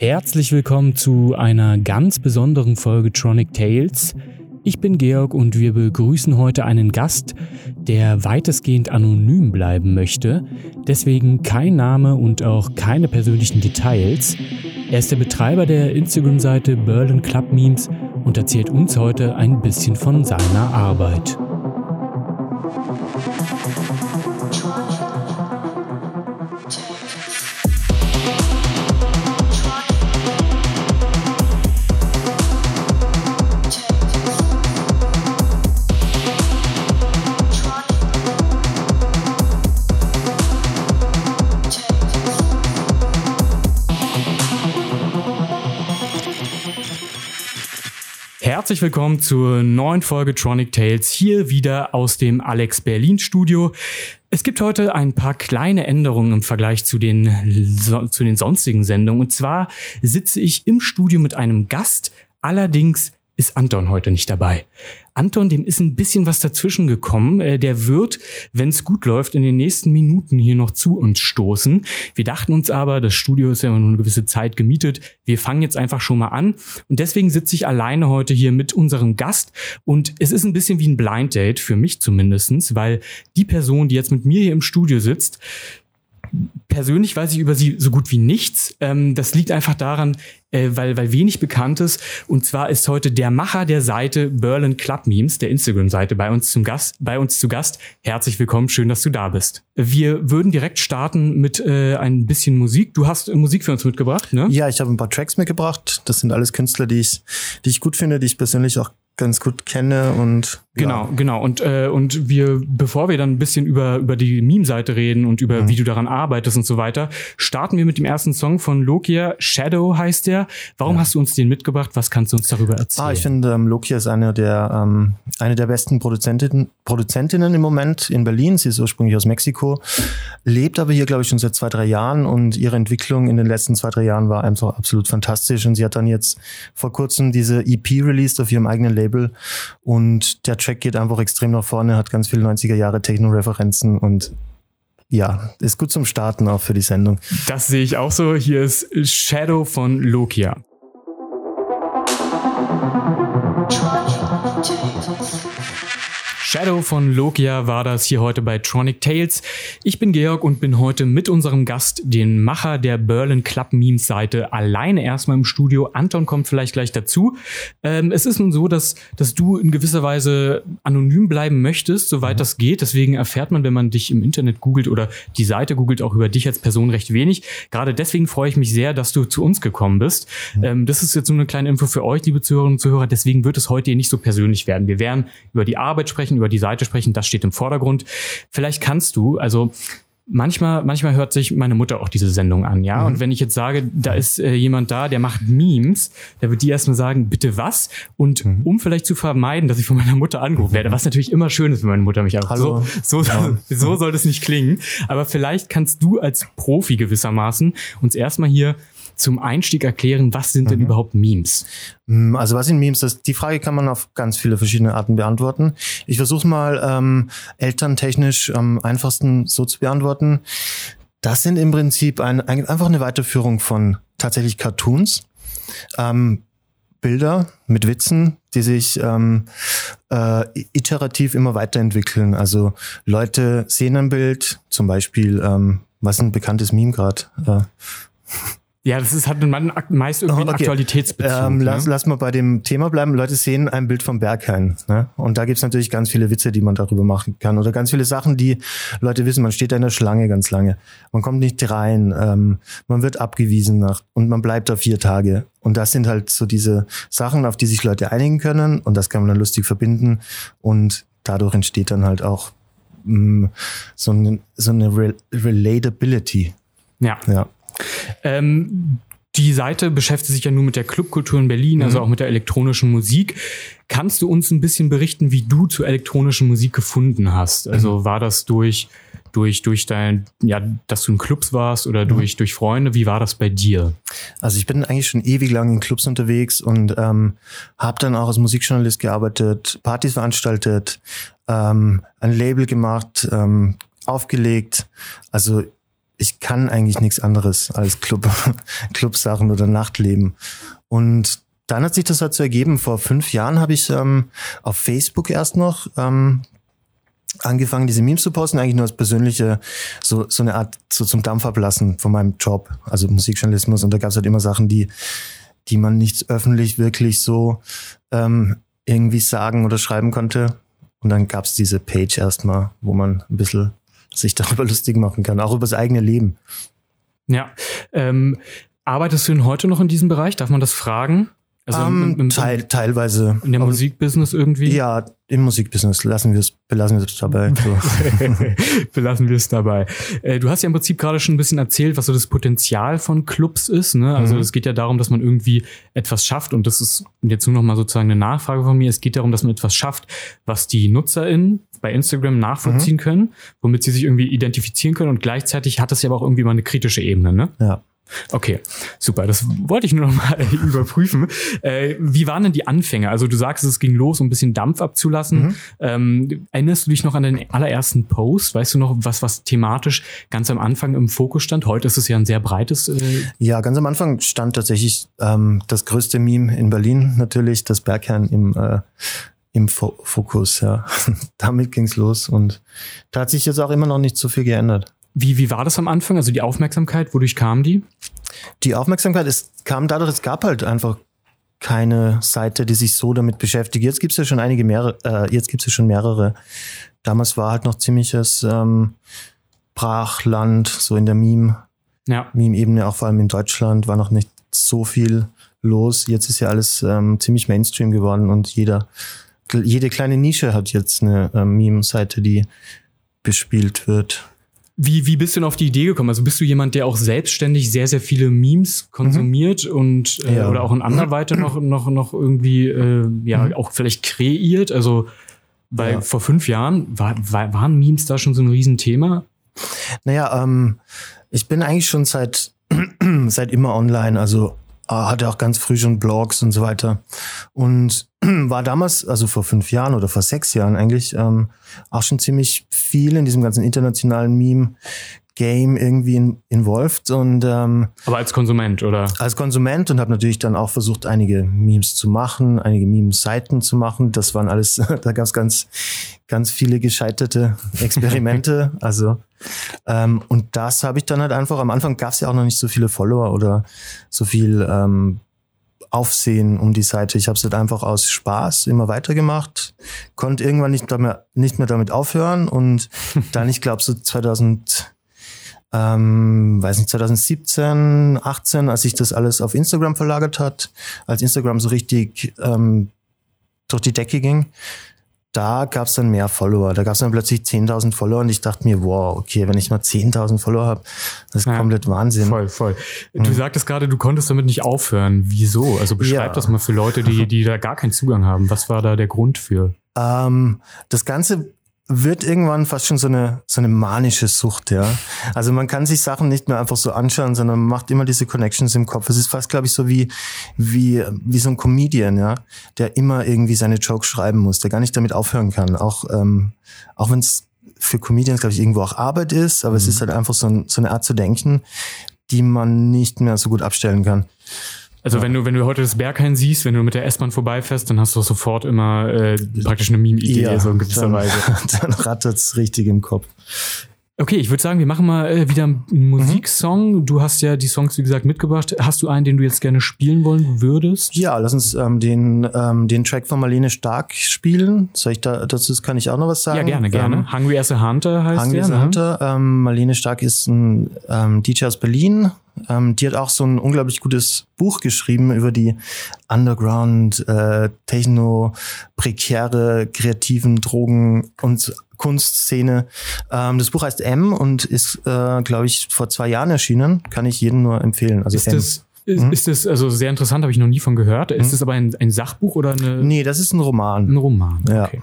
Herzlich willkommen zu einer ganz besonderen Folge Tronic Tales. Ich bin Georg und wir begrüßen heute einen Gast, der weitestgehend anonym bleiben möchte, deswegen kein Name und auch keine persönlichen Details. Er ist der Betreiber der Instagram-Seite Berlin Club Memes und erzählt uns heute ein bisschen von seiner Arbeit. Herzlich willkommen zur neuen Folge Tronic Tales, hier wieder aus dem Alex Berlin Studio. Es gibt heute ein paar kleine Änderungen im Vergleich zu den, zu den sonstigen Sendungen. Und zwar sitze ich im Studio mit einem Gast, allerdings ist Anton heute nicht dabei. Anton, dem ist ein bisschen was dazwischen gekommen. Äh, der wird, wenn es gut läuft, in den nächsten Minuten hier noch zu uns stoßen. Wir dachten uns aber, das Studio ist ja nur eine gewisse Zeit gemietet. Wir fangen jetzt einfach schon mal an. Und deswegen sitze ich alleine heute hier mit unserem Gast. Und es ist ein bisschen wie ein Blind Date, für mich zumindestens, weil die Person, die jetzt mit mir hier im Studio sitzt, persönlich weiß ich über sie so gut wie nichts. Ähm, das liegt einfach daran, äh, weil, weil wenig bekannt ist. Und zwar ist heute der Macher der Seite Berlin Club Memes, der Instagram-Seite, bei uns zum Gast, bei uns zu Gast. Herzlich willkommen, schön, dass du da bist. Wir würden direkt starten mit äh, ein bisschen Musik. Du hast Musik für uns mitgebracht, ne? Ja, ich habe ein paar Tracks mitgebracht. Das sind alles Künstler, die ich, die ich gut finde, die ich persönlich auch ganz gut kenne und genau, ja. genau und äh, und wir bevor wir dann ein bisschen über über die Meme-Seite reden und über mhm. wie du daran arbeitest und so weiter, starten wir mit dem ersten Song von Lokia. Shadow heißt der. Warum ja. hast du uns den mitgebracht? Was kannst du uns darüber erzählen? Ah, ich finde ähm, Lokia ist eine der ähm, eine der besten Produzentinnen Produzentinnen im Moment in Berlin. Sie ist ursprünglich aus Mexiko, lebt aber hier glaube ich schon seit zwei drei Jahren und ihre Entwicklung in den letzten zwei drei Jahren war einfach absolut fantastisch und sie hat dann jetzt vor kurzem diese EP released auf ihrem eigenen Label Label. Und der Track geht einfach extrem nach vorne, hat ganz viele 90er Jahre Techno-Referenzen und ja, ist gut zum Starten auch für die Sendung. Das sehe ich auch so. Hier ist Shadow von Lokia. Shadow von Logia war das hier heute bei Tronic Tales. Ich bin Georg und bin heute mit unserem Gast, den Macher der Berlin Club Memes Seite, alleine erstmal im Studio. Anton kommt vielleicht gleich dazu. Ähm, es ist nun so, dass, dass du in gewisser Weise anonym bleiben möchtest, soweit mhm. das geht. Deswegen erfährt man, wenn man dich im Internet googelt oder die Seite googelt, auch über dich als Person recht wenig. Gerade deswegen freue ich mich sehr, dass du zu uns gekommen bist. Mhm. Ähm, das ist jetzt so eine kleine Info für euch, liebe Zuhörerinnen und Zuhörer. Deswegen wird es heute hier nicht so persönlich werden. Wir werden über die Arbeit sprechen, über die Seite sprechen, das steht im Vordergrund. Vielleicht kannst du, also manchmal, manchmal hört sich meine Mutter auch diese Sendung an, ja. Mhm. Und wenn ich jetzt sage, da ist äh, jemand da, der macht Memes, da wird die erstmal sagen, bitte was? Und mhm. um vielleicht zu vermeiden, dass ich von meiner Mutter angerufen werde, was natürlich immer schön ist, wenn meine Mutter mich anruft. So, so, ja. so soll das nicht klingen. Aber vielleicht kannst du als Profi gewissermaßen uns erstmal hier zum Einstieg erklären, was sind denn mhm. überhaupt Memes? Mm, also was sind Memes? Das, die Frage kann man auf ganz viele verschiedene Arten beantworten. Ich versuche mal ähm, elterntechnisch am einfachsten so zu beantworten. Das sind im Prinzip ein, ein, einfach eine Weiterführung von tatsächlich Cartoons. Ähm, Bilder mit Witzen, die sich ähm, äh, iterativ immer weiterentwickeln. Also Leute sehen ein Bild, zum Beispiel, ähm, was ist ein bekanntes Meme gerade? Äh, ja, das ist, hat man meist irgendwie okay. Aktualitätsbezug. Ähm, ne? lass, lass mal bei dem Thema bleiben. Leute sehen ein Bild vom Berghain. Ne? Und da gibt's natürlich ganz viele Witze, die man darüber machen kann. Oder ganz viele Sachen, die Leute wissen. Man steht da in der Schlange ganz lange. Man kommt nicht rein. Ähm, man wird abgewiesen nach, und man bleibt da vier Tage. Und das sind halt so diese Sachen, auf die sich Leute einigen können. Und das kann man dann lustig verbinden. Und dadurch entsteht dann halt auch mh, mm, so eine, so eine Rel Relatability. Ja. Ja. Ähm, die Seite beschäftigt sich ja nur mit der Clubkultur in Berlin, also mhm. auch mit der elektronischen Musik. Kannst du uns ein bisschen berichten, wie du zur elektronischen Musik gefunden hast? Also mhm. war das durch durch durch dein ja, dass du in Clubs warst oder mhm. durch durch Freunde? Wie war das bei dir? Also ich bin eigentlich schon ewig lang in Clubs unterwegs und ähm, habe dann auch als Musikjournalist gearbeitet, Partys veranstaltet, ähm, ein Label gemacht, ähm, aufgelegt. Also ich kann eigentlich nichts anderes als Club, Clubsachen oder Nachtleben. Und dann hat sich das halt so ergeben. Vor fünf Jahren habe ich ähm, auf Facebook erst noch ähm, angefangen, diese Memes zu posten, eigentlich nur als persönliche, so, so eine Art so zum Dampf ablassen von meinem Job, also Musikjournalismus. Und da gab es halt immer Sachen, die, die man nicht öffentlich wirklich so ähm, irgendwie sagen oder schreiben konnte. Und dann gab es diese Page erstmal, wo man ein bisschen sich darüber lustig machen kann, auch über das eigene Leben. Ja. Ähm, arbeitest du denn heute noch in diesem Bereich? Darf man das fragen? Also um, im, im, teil, teilweise. In der Musikbusiness irgendwie? Ja, im Musikbusiness. Lassen wir es, belassen wir es dabei. So. belassen wir es dabei. Äh, du hast ja im Prinzip gerade schon ein bisschen erzählt, was so das Potenzial von Clubs ist. Ne? Also mhm. es geht ja darum, dass man irgendwie etwas schafft. Und das ist jetzt nur noch mal sozusagen eine Nachfrage von mir. Es geht darum, dass man etwas schafft, was die NutzerInnen bei Instagram nachvollziehen mhm. können, womit sie sich irgendwie identifizieren können. Und gleichzeitig hat es ja aber auch irgendwie mal eine kritische Ebene. Ne? Ja. Okay, super. Das wollte ich nur noch mal überprüfen. Äh, wie waren denn die Anfänge? Also du sagst, es ging los, um ein bisschen Dampf abzulassen. Mhm. Ähm, erinnerst du dich noch an den allerersten Post? Weißt du noch, was was thematisch ganz am Anfang im Fokus stand? Heute ist es ja ein sehr breites. Äh ja, ganz am Anfang stand tatsächlich ähm, das größte Meme in Berlin natürlich, das Bergherrn im äh, im Fo Fokus. Ja, damit ging's los und da hat sich jetzt auch immer noch nicht so viel geändert. Wie, wie war das am Anfang? Also die Aufmerksamkeit, wodurch kam die? Die Aufmerksamkeit es kam dadurch, es gab halt einfach keine Seite, die sich so damit beschäftigt. Jetzt gibt's ja schon einige mehrere, äh, jetzt gibt's ja schon mehrere. Damals war halt noch ziemliches ähm, Brachland, so in der Meme, ja. Meme-Ebene, auch vor allem in Deutschland, war noch nicht so viel los. Jetzt ist ja alles ähm, ziemlich Mainstream geworden und jeder, jede kleine Nische hat jetzt eine ähm, Meme-Seite, die bespielt wird. Wie, wie bist du denn auf die Idee gekommen? Also bist du jemand, der auch selbstständig sehr, sehr viele Memes konsumiert mhm. und äh, ja. oder auch in anderweite noch, noch, noch irgendwie äh, ja mhm. auch vielleicht kreiert? Also weil ja. vor fünf Jahren war, war, waren Memes da schon so ein Riesenthema? Naja, ähm, ich bin eigentlich schon seit, seit immer online, also hatte auch ganz früh schon Blogs und so weiter. Und war damals, also vor fünf Jahren oder vor sechs Jahren eigentlich, ähm, auch schon ziemlich viel in diesem ganzen internationalen Meme Game irgendwie in, involved und ähm, aber als Konsument oder als Konsument und habe natürlich dann auch versucht einige Memes zu machen, einige Meme-Seiten zu machen. Das waren alles, da gab es ganz ganz viele gescheiterte Experimente. also ähm, und das habe ich dann halt einfach. Am Anfang gab es ja auch noch nicht so viele Follower oder so viel ähm, Aufsehen um die Seite. Ich habe es halt einfach aus Spaß immer weitergemacht, konnte irgendwann nicht mehr, nicht mehr damit aufhören und dann, ich glaube, so 2000, ähm, weiß nicht, 2017, 18, als sich das alles auf Instagram verlagert hat, als Instagram so richtig ähm, durch die Decke ging, da gab es dann mehr Follower. Da gab es dann plötzlich 10.000 Follower und ich dachte mir, wow, okay, wenn ich mal 10.000 Follower habe, das ist ja, komplett Wahnsinn. Voll, voll. Du mhm. sagtest gerade, du konntest damit nicht aufhören. Wieso? Also beschreib ja. das mal für Leute, die, die da gar keinen Zugang haben. Was war da der Grund für? Ähm, das Ganze wird irgendwann fast schon so eine, so eine manische Sucht, ja. Also man kann sich Sachen nicht mehr einfach so anschauen, sondern man macht immer diese Connections im Kopf. Es ist fast, glaube ich, so wie, wie, wie so ein Comedian, ja, der immer irgendwie seine Jokes schreiben muss, der gar nicht damit aufhören kann. Auch, ähm, auch wenn es für Comedians, glaube ich, irgendwo auch Arbeit ist, aber mhm. es ist halt einfach so, ein, so eine Art zu denken, die man nicht mehr so gut abstellen kann. Also ja. wenn du wenn du heute das Berghain siehst, wenn du mit der S-Bahn vorbeifährst, dann hast du sofort immer äh, praktisch eine Meme-Idee ja, so in gewisser dann, Weise. Dann rattert's richtig im Kopf. Okay, ich würde sagen, wir machen mal äh, wieder einen Musiksong. Mhm. Du hast ja die Songs, wie gesagt, mitgebracht. Hast du einen, den du jetzt gerne spielen wollen würdest? Ja, lass uns ähm, den, ähm, den Track von Marlene Stark spielen. Soll ich da, dazu kann ich auch noch was sagen? Ja, gerne, gerne. Ähm, Hungry as a Hunter heißt Hungry der, as a ne? Hunter. Ähm, Marlene Stark ist ein ähm, DJ aus Berlin. Ähm, die hat auch so ein unglaublich gutes Buch geschrieben über die Underground, äh, Techno, prekäre, kreativen Drogen und Kunstszene. Ähm, das Buch heißt M und ist, äh, glaube ich, vor zwei Jahren erschienen. Kann ich jedem nur empfehlen. Also ist M. Das ist, mhm. ist das also sehr interessant, habe ich noch nie von gehört. Ist mhm. das aber ein, ein Sachbuch oder eine? Nee, das ist ein Roman. Ein Roman, okay. Ja.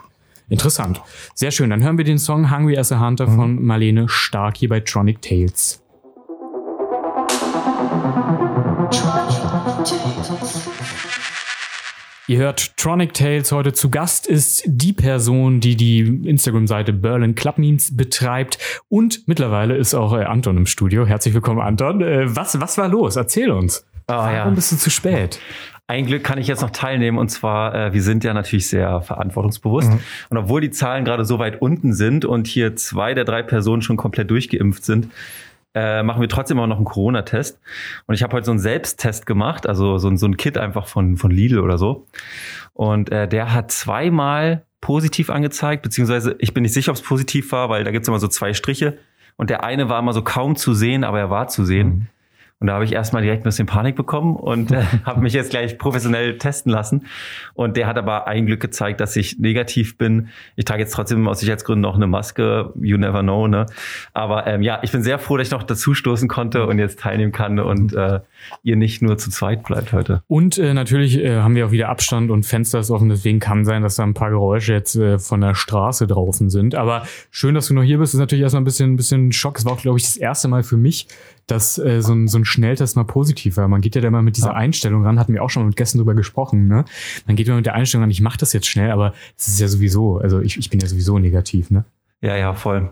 Interessant. Sehr schön. Dann hören wir den Song Hungry as a Hunter mhm. von Marlene Stark hier bei Tronic Tales. Ihr hört Tronic Tales. Heute zu Gast ist die Person, die die Instagram-Seite Berlin Club Memes betreibt. Und mittlerweile ist auch äh, Anton im Studio. Herzlich willkommen, Anton. Äh, was, was war los? Erzähl uns. Oh, Warum ja. bist du zu spät? Ein Glück kann ich jetzt noch teilnehmen und zwar, äh, wir sind ja natürlich sehr verantwortungsbewusst. Mhm. Und obwohl die Zahlen gerade so weit unten sind und hier zwei der drei Personen schon komplett durchgeimpft sind, äh, machen wir trotzdem auch noch einen Corona-Test. Und ich habe heute so einen Selbsttest gemacht, also so, ein- so ein Kit einfach von, von Lidl oder so. Und äh, der hat zweimal positiv angezeigt, beziehungsweise ich bin nicht sicher, ob es positiv war, weil da gibt's immer so zwei Striche. Und der eine war immer so kaum zu sehen, aber er war zu sehen. Und da habe ich erstmal direkt ein bisschen Panik bekommen und äh, habe mich jetzt gleich professionell testen lassen. Und der hat aber ein Glück gezeigt, dass ich negativ bin. Ich trage jetzt trotzdem aus Sicherheitsgründen noch eine Maske. You never know, ne? Aber ähm, ja, ich bin sehr froh, dass ich noch dazu stoßen konnte und jetzt teilnehmen kann und äh, ihr nicht nur zu zweit bleibt heute. Und äh, natürlich äh, haben wir auch wieder Abstand und Fenster ist offen. Deswegen kann sein, dass da ein paar Geräusche jetzt äh, von der Straße draußen sind. Aber schön, dass du noch hier bist. ist natürlich erstmal ein bisschen, ein bisschen Schock. Es war auch, glaube ich, das erste Mal für mich, dass äh, so, ein, so ein Schnelltest mal positiv war. Man geht ja da mal mit dieser Einstellung ran, hatten wir auch schon mit Gästen drüber gesprochen. Ne? Man geht immer mit der Einstellung ran, ich mache das jetzt schnell, aber es ist ja sowieso, also ich, ich bin ja sowieso negativ. Ne? Ja, ja, voll.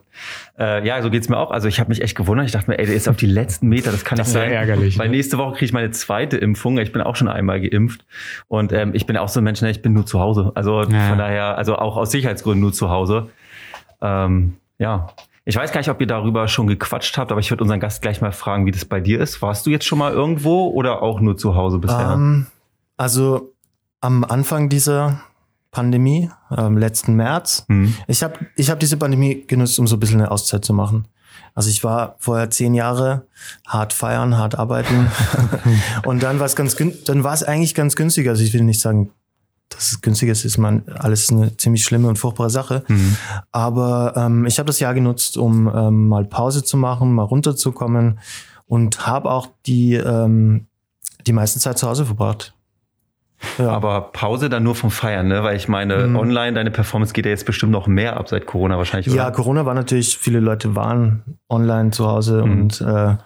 Äh, ja, so geht's mir auch. Also ich habe mich echt gewundert. Ich dachte mir, ey, der ist auf die letzten Meter. Das kann Das nicht ja sein. ärgerlich, Weil ne? nächste Woche kriege ich meine zweite Impfung. Ich bin auch schon einmal geimpft. Und ähm, ich bin auch so ein Mensch, ne, ich bin nur zu Hause. Also Ja. von daher, also auch aus Sicherheitsgründen nur zu Hause. Ähm, ja. Ich weiß gar nicht, ob ihr darüber schon gequatscht habt, aber ich würde unseren Gast gleich mal fragen, wie das bei dir ist. Warst du jetzt schon mal irgendwo oder auch nur zu Hause bisher? Ähm, also am Anfang dieser Pandemie, ähm, letzten März, Hm. ich habe ich hab diese Pandemie genutzt, um so ein bisschen eine Auszeit zu machen. Also ich war vorher zehn Jahre hart feiern, hart arbeiten und dann war es ganz dann war es eigentlich ganz günstig. Also ich will nicht sagen, dass es günstig ist, ist man alles eine ziemlich schlimme und furchtbare Sache. Mhm. Aber ähm, ich habe das Jahr genutzt, um ähm, mal Pause zu machen, mal runterzukommen und habe auch die ähm, die meiste Zeit zu Hause verbracht. Ja. Aber Pause dann nur vom Feiern, ne? Weil ich meine, Mhm. online, deine Performance geht ja jetzt bestimmt noch mehr ab seit Corona wahrscheinlich, Ja, oder? Corona war natürlich, viele Leute waren online zu Hause Mhm. und äh,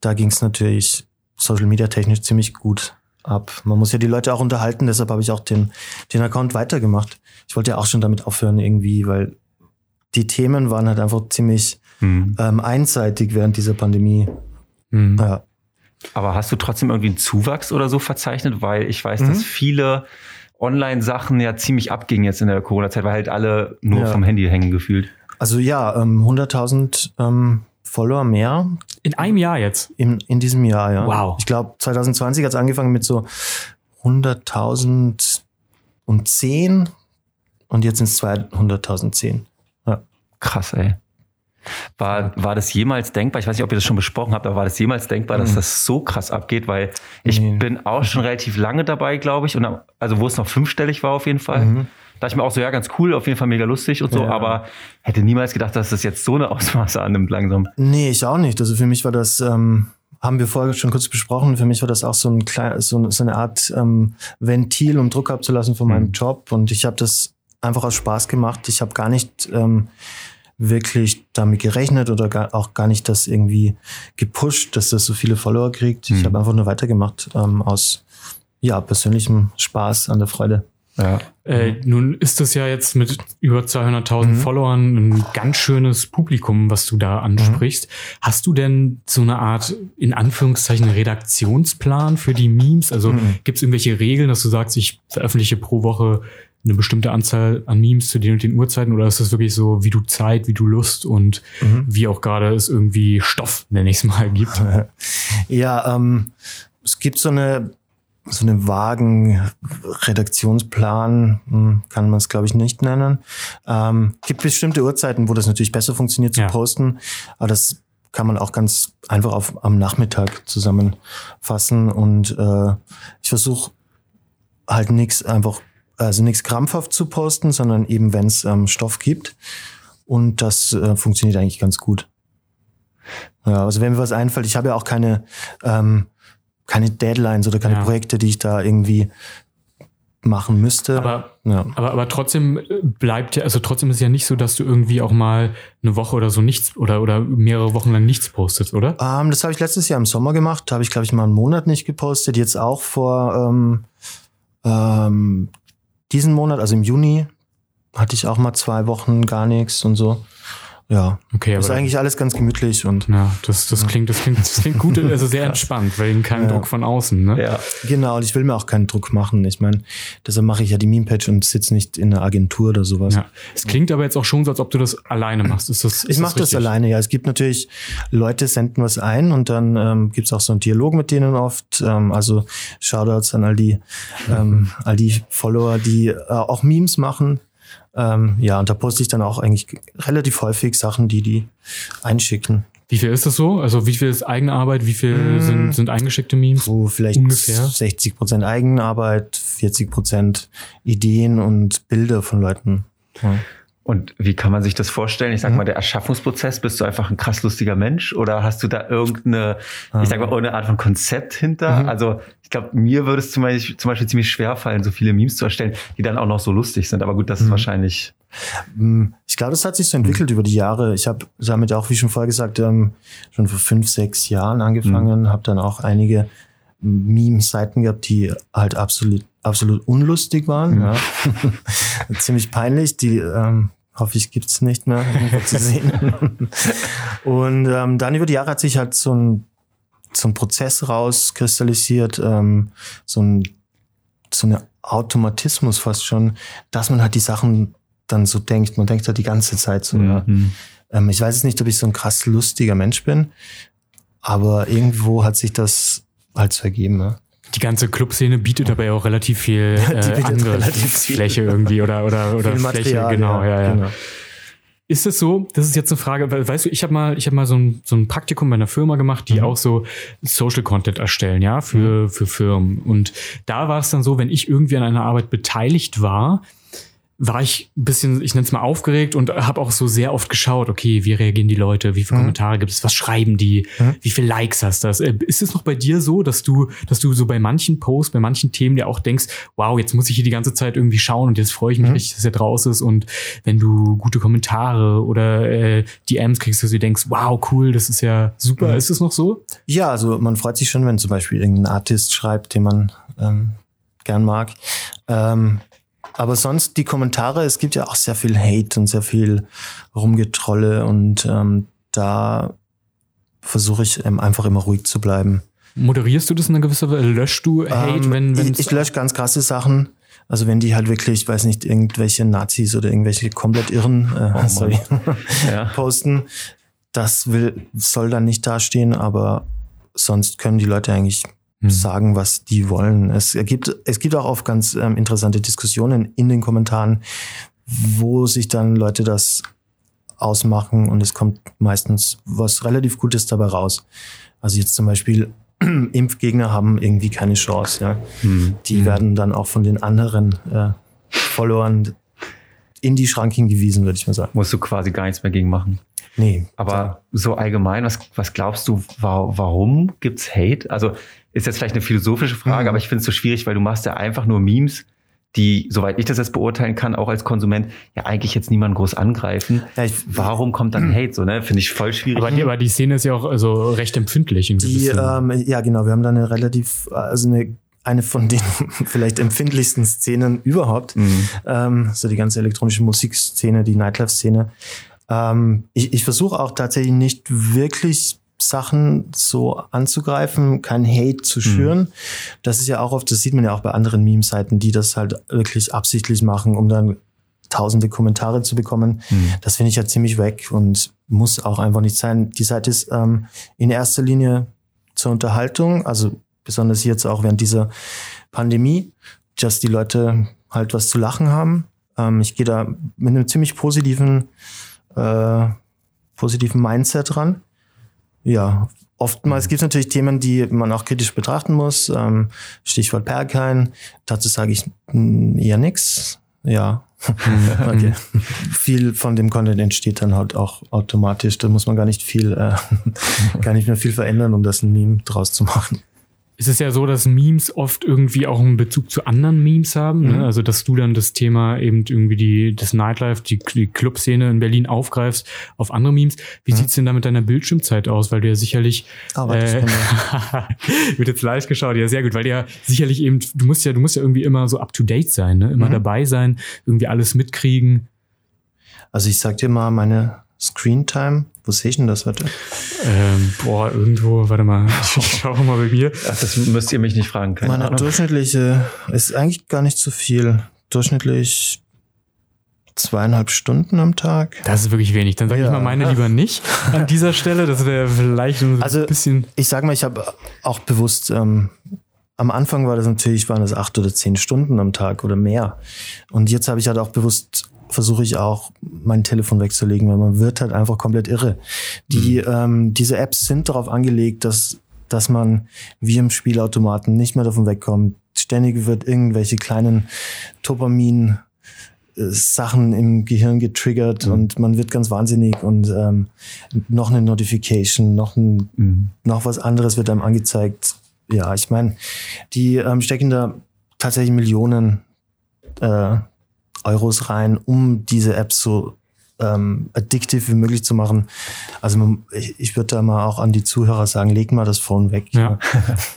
da ging es natürlich Social Media technisch ziemlich gut ab. Man muss ja die Leute auch unterhalten, deshalb habe ich auch den, den Account weitergemacht. Ich wollte ja auch schon damit aufhören irgendwie, weil die Themen waren halt einfach ziemlich Mhm. ähm, einseitig während dieser Pandemie. Hm. Ja. Aber hast du trotzdem irgendwie einen Zuwachs oder so verzeichnet? Weil ich weiß, Mhm. dass viele Online-Sachen ja ziemlich abgingen jetzt in der Corona-Zeit, weil halt alle nur Ja. vom Handy hängen gefühlt. Also ja, ähm, 100.000 ähm, Follower mehr In einem Jahr jetzt. in, in diesem Jahr, ja. Wow. Ich glaube, 2020 hat es angefangen mit so 100.010 und jetzt sind es 200.010. Krass, ey. War, war das jemals denkbar? Ich weiß nicht, ob ihr das schon besprochen habt, aber war das jemals denkbar, dass Mhm. das so krass abgeht? Weil ich Nee. bin auch schon relativ lange dabei, glaube ich. Und also wo es noch fünfstellig war auf jeden Fall. Mhm. Da dachte ich mir auch so, ja, ganz cool, auf jeden Fall mega lustig und so. Ja. Aber hätte niemals gedacht, dass das jetzt so eine Ausmaße annimmt langsam. Nee, ich auch nicht. Also für mich war das, ähm, haben wir vorher schon kurz besprochen, für mich war das auch so, ein klein, so, so eine Art ähm, Ventil, um Druck abzulassen von meinem Mhm. Job. Und ich habe das einfach aus Spaß gemacht. Ich habe gar nicht ähm, wirklich damit gerechnet oder gar, auch gar nicht das irgendwie gepusht, dass das so viele Follower kriegt. Ich Mhm. habe einfach nur weitergemacht ähm, aus ja, persönlichem Spaß an der Freude. Ja. Äh, nun ist das ja jetzt mit über 200.000 Mhm. Followern ein ganz schönes Publikum, was du da ansprichst. Hast du denn so eine Art, in Anführungszeichen, Redaktionsplan für die Memes? Also Mhm. gibt es irgendwelche Regeln, dass du sagst, ich veröffentliche pro Woche eine bestimmte Anzahl an Memes zu den und den Uhrzeiten? Oder ist das wirklich so, wie du Zeit, wie du Lust und Mhm. wie auch gerade es irgendwie Stoff, nenne ich es mal, gibt? Ja, ähm, es gibt so eine so einen vagen Redaktionsplan, hm, kann man es glaube ich nicht nennen. Ähm, gibt bestimmte Uhrzeiten, wo das natürlich besser funktioniert zu Ja. posten, aber das kann man auch ganz einfach auf, am Nachmittag zusammenfassen und äh, ich versuche halt nichts einfach, also nichts krampfhaft zu posten, sondern eben wenn es ähm, Stoff gibt und das äh, funktioniert eigentlich ganz gut. Ja, also wenn mir was einfällt, ich habe ja auch keine, ähm, keine Deadlines oder keine Ja. Projekte, die ich da irgendwie machen müsste. Aber ja. Aber, aber trotzdem bleibt ja, also trotzdem ist ja nicht so, dass du irgendwie auch mal eine Woche oder so nichts oder, oder mehrere Wochen lang nichts postest, oder? Ähm, das habe ich letztes Jahr im Sommer gemacht. Da habe ich, glaube ich, mal einen Monat nicht gepostet. Jetzt auch vor, ähm, Ähm, diesen Monat, also im Juni, hatte ich auch mal zwei Wochen gar nichts und so. Ja, Okay, ist aber eigentlich alles ganz gemütlich und ja, das, das klingt, das klingt, das klingt gut, also sehr entspannt, weil kein Ja. Druck von außen, ne? Ja. genau, und ich will mir auch keinen Druck machen. Ich meine, deshalb mache ich ja die Meme-Page und sitze nicht in einer Agentur oder sowas. Ja. Es klingt aber jetzt auch schon so, als ob du das alleine machst. Ist das, ist Ich mache das richtig? alleine, ja. Es gibt natürlich, Leute senden was ein und dann ähm, gibt's auch so einen Dialog mit denen oft. Ähm, also Shoutouts an all die, ähm, all die Follower, die äh, auch Memes machen. Ähm, ja, und da poste ich dann auch eigentlich relativ häufig Sachen, die die einschicken. Wie viel ist das so? Also wie viel ist eigene Arbeit? Wie viel Mm. sind, sind eingeschickte Memes? So vielleicht Ungefähr? 60 Prozent Eigenarbeit, 40 Prozent Ideen und Bilder von Leuten. Ja. Und wie kann man sich das vorstellen? Ich sag Mhm. mal, der Erschaffungsprozess, bist du einfach ein krass lustiger Mensch oder hast du da irgendeine, ich sag mal, irgendeine Art von Konzept hinter? Mhm. Also ich glaube, mir würde es zum Beispiel, zum Beispiel ziemlich schwer fallen, so viele Memes zu erstellen, die dann auch noch so lustig sind. Aber gut, das ist Mhm. wahrscheinlich. Mm, Ich glaube, das hat sich so entwickelt über die Jahre. Ich habe damit auch, wie schon vorher gesagt, ähm, schon vor fünf, sechs Jahren angefangen, habe dann auch einige Meme-Seiten gehabt, die halt absolut, absolut unlustig waren. Mhm. Ja. Ziemlich peinlich. Die ähm, hoffe ich gibt's nicht mehr irgendwo zu sehen. Und ähm, dann über die Jahre hat sich halt so ein, so ein Prozess rauskristallisiert, ähm, so ein so ein Automatismus fast schon, dass man halt die Sachen dann so denkt. Man denkt halt die ganze Zeit so. Ja. Mhm. Ähm, ich weiß jetzt nicht, ob ich so ein krass lustiger Mensch bin, aber irgendwo hat sich das halt so ergeben. Ja. Die ganze Clubszene bietet dabei auch relativ viel äh, bietet andere relativ viel. Fläche irgendwie oder oder oder Viel Fläche, Material, genau, ja, ja. genau. Ist es so? Das ist jetzt eine Frage, weil, weißt du, ich habe mal, ich habe mal so ein, so ein Praktikum bei einer Firma gemacht, die Mhm. auch so Social Content erstellen, ja, für, für Firmen. Und da war es dann so, wenn ich irgendwie an einer Arbeit beteiligt war, war ich ein bisschen, ich nenne es mal aufgeregt und habe auch so sehr oft geschaut, okay, wie reagieren die Leute, wie viele Mhm. Kommentare gibt es, was schreiben die, Mhm. wie viele Likes hast das? Äh, Ist es noch bei dir so, dass du, dass du so bei manchen Posts, bei manchen Themen dir auch denkst, wow, jetzt muss ich hier die ganze Zeit irgendwie schauen und jetzt freue ich mich Mhm. richtig, dass er draus ist und wenn du gute Kommentare oder äh, DMs kriegst, dass du denkst, wow, cool, das ist ja super. Mhm. Ist es noch so? Ja, also man freut sich schon, wenn zum Beispiel irgendein Artist schreibt, den man ähm, gern mag. Ähm, aber sonst die Kommentare, es gibt ja auch sehr viel Hate und sehr viel Rumgetrolle und ähm, da versuche ich ähm, einfach immer ruhig zu bleiben. Moderierst du das in einer gewisser Weise? Löschst du Hate, Ähm, wenn, wenn ich, ich lösche ganz krasse Sachen. Also wenn die halt wirklich, ich weiß nicht, irgendwelche Nazis oder irgendwelche komplett Irren äh, Mann. sorry, Ja. posten, das will, soll dann nicht dastehen, aber sonst können die Leute eigentlich. Sagen, was die wollen. Es gibt, es gibt auch oft ganz ähm, interessante Diskussionen in den Kommentaren, wo sich dann Leute das ausmachen und es kommt meistens was relativ Gutes dabei raus. Also jetzt zum Beispiel Impfgegner haben irgendwie keine Chance. Ja. Hm. Die Mhm. werden dann auch von den anderen äh, Followern in die Schranken gewiesen, würde ich mal sagen. Musst du quasi gar nichts mehr gegen machen. Nee. Aber so allgemein, was, was glaubst du, wa warum gibt's Hate? Also ist jetzt vielleicht eine philosophische Frage, Mhm. aber ich finde es so schwierig, weil du machst ja einfach nur Memes, die, soweit ich das jetzt beurteilen kann, auch als Konsument, ja eigentlich jetzt niemanden groß angreifen. Ja, ich, Warum kommt dann Hate so, ne? Finde ich voll schwierig. aber, die, aber die Szene ist ja auch also recht empfindlich in Die, gewissen- ähm, ja, genau, wir haben da eine relativ, also eine, eine von den vielleicht empfindlichsten Szenen überhaupt. Mhm. Ähm, so die ganze elektronische Musikszene, die Nightlife-Szene. Ähm, ich ich versuche auch tatsächlich nicht wirklich Sachen so anzugreifen, kein Hate zu schüren. Das ist ja auch oft, das sieht man ja auch bei anderen Meme-Seiten, die das halt wirklich absichtlich machen, um dann tausende Kommentare zu bekommen. Mhm. Das finde ich ja ziemlich weg und muss auch einfach nicht sein. Die Seite ist ähm, in erster Linie zur Unterhaltung, also besonders jetzt auch während dieser Pandemie, dass die Leute halt was zu lachen haben. Ähm, ich gehe da mit einem ziemlich positiven, äh, positiven Mindset ran. Ja, oftmals gibt es natürlich Themen, die man auch kritisch betrachten muss. Ähm, Stichwort Perkein. Dazu sage ich eher nix. Ja, okay. viel von dem Content entsteht dann halt auch automatisch. Da muss man gar nicht viel, äh, gar nicht mehr viel verändern, um das ein Meme draus zu machen. Es ist ja so, dass Memes oft irgendwie auch einen Bezug zu anderen Memes haben. Ne? Mhm. Also, dass du dann das Thema eben irgendwie die, das Nightlife, die, die Clubszene in Berlin aufgreifst auf andere Memes. Wie Mhm. sieht's denn da mit deiner Bildschirmzeit aus? Weil du ja sicherlich Arbeitest äh, wird jetzt live geschaut, ja sehr gut, weil du ja sicherlich eben, du musst ja, du musst ja irgendwie immer so up to date sein, ne? Immer Mhm. dabei sein, irgendwie alles mitkriegen. Also ich sag dir mal meine Screen Time. Wo sehe ich denn das heute? Ähm, boah, irgendwo, warte mal, ich schau mal bei mir. Ach, das müsst ihr mich nicht fragen können. Meine durchschnittliche ist eigentlich gar nicht so viel. Durchschnittlich zweieinhalb Stunden am Tag. Das ist wirklich wenig. Dann sage ich Ja. mal meine lieber nicht an dieser Stelle. Das wäre vielleicht ein Also- bisschen. Ich sag mal, ich habe auch bewusst, ähm, am Anfang war das natürlich, waren das acht oder zehn Stunden am Tag oder mehr. Und jetzt habe ich halt auch bewusst, versuche ich auch, mein Telefon wegzulegen, weil man wird halt einfach komplett irre. Die, ähm, diese Apps sind darauf angelegt, dass, dass man wie im Spielautomaten nicht mehr davon wegkommt. Ständig wird irgendwelche kleinen Dopamin äh, Sachen im Gehirn getriggert und man wird ganz wahnsinnig und ähm, noch eine Notification, noch ein Mhm. noch was anderes wird einem angezeigt. Ja, ich meine, die ähm, stecken da tatsächlich Millionen äh, Euros rein, um diese Apps so ähm, addictive wie möglich zu machen. Also man, ich, ich würde da mal auch an die Zuhörer sagen, leg mal das Phone weg. Ja.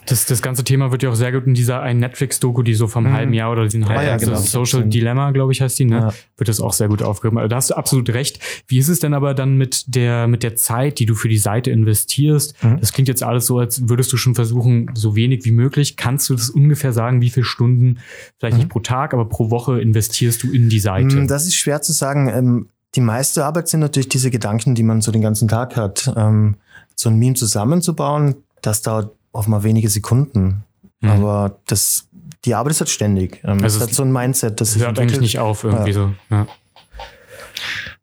Das, das ganze Thema wird ja auch sehr gut in dieser einen Netflix-Doku, die so vom Mhm. halben Jahr oder diesen halben ja, Jahr, genau. so Social Dilemma, glaube ich, heißt die, ne? Ja. Wird das auch sehr gut aufgehoben. Also da hast du absolut recht. Wie ist es denn aber dann mit der, mit der Zeit, die du für die Seite investierst? Mhm. Das klingt jetzt alles so, als würdest du schon versuchen, so wenig wie möglich. Kannst du das ungefähr sagen, wie viele Stunden, vielleicht nicht pro Tag, aber pro Woche investierst du in die Seite? Mm, Das ist schwer zu sagen. Die meiste Arbeit sind natürlich diese Gedanken, die man so den ganzen Tag hat. Ähm, so ein Meme zusammenzubauen, das dauert oft mal wenige Sekunden. Mhm. Aber das, die Arbeit ist halt ständig. Ähm, Also es hat so ein Mindset, das hört eigentlich nicht auf irgendwie Ja. so. Ja.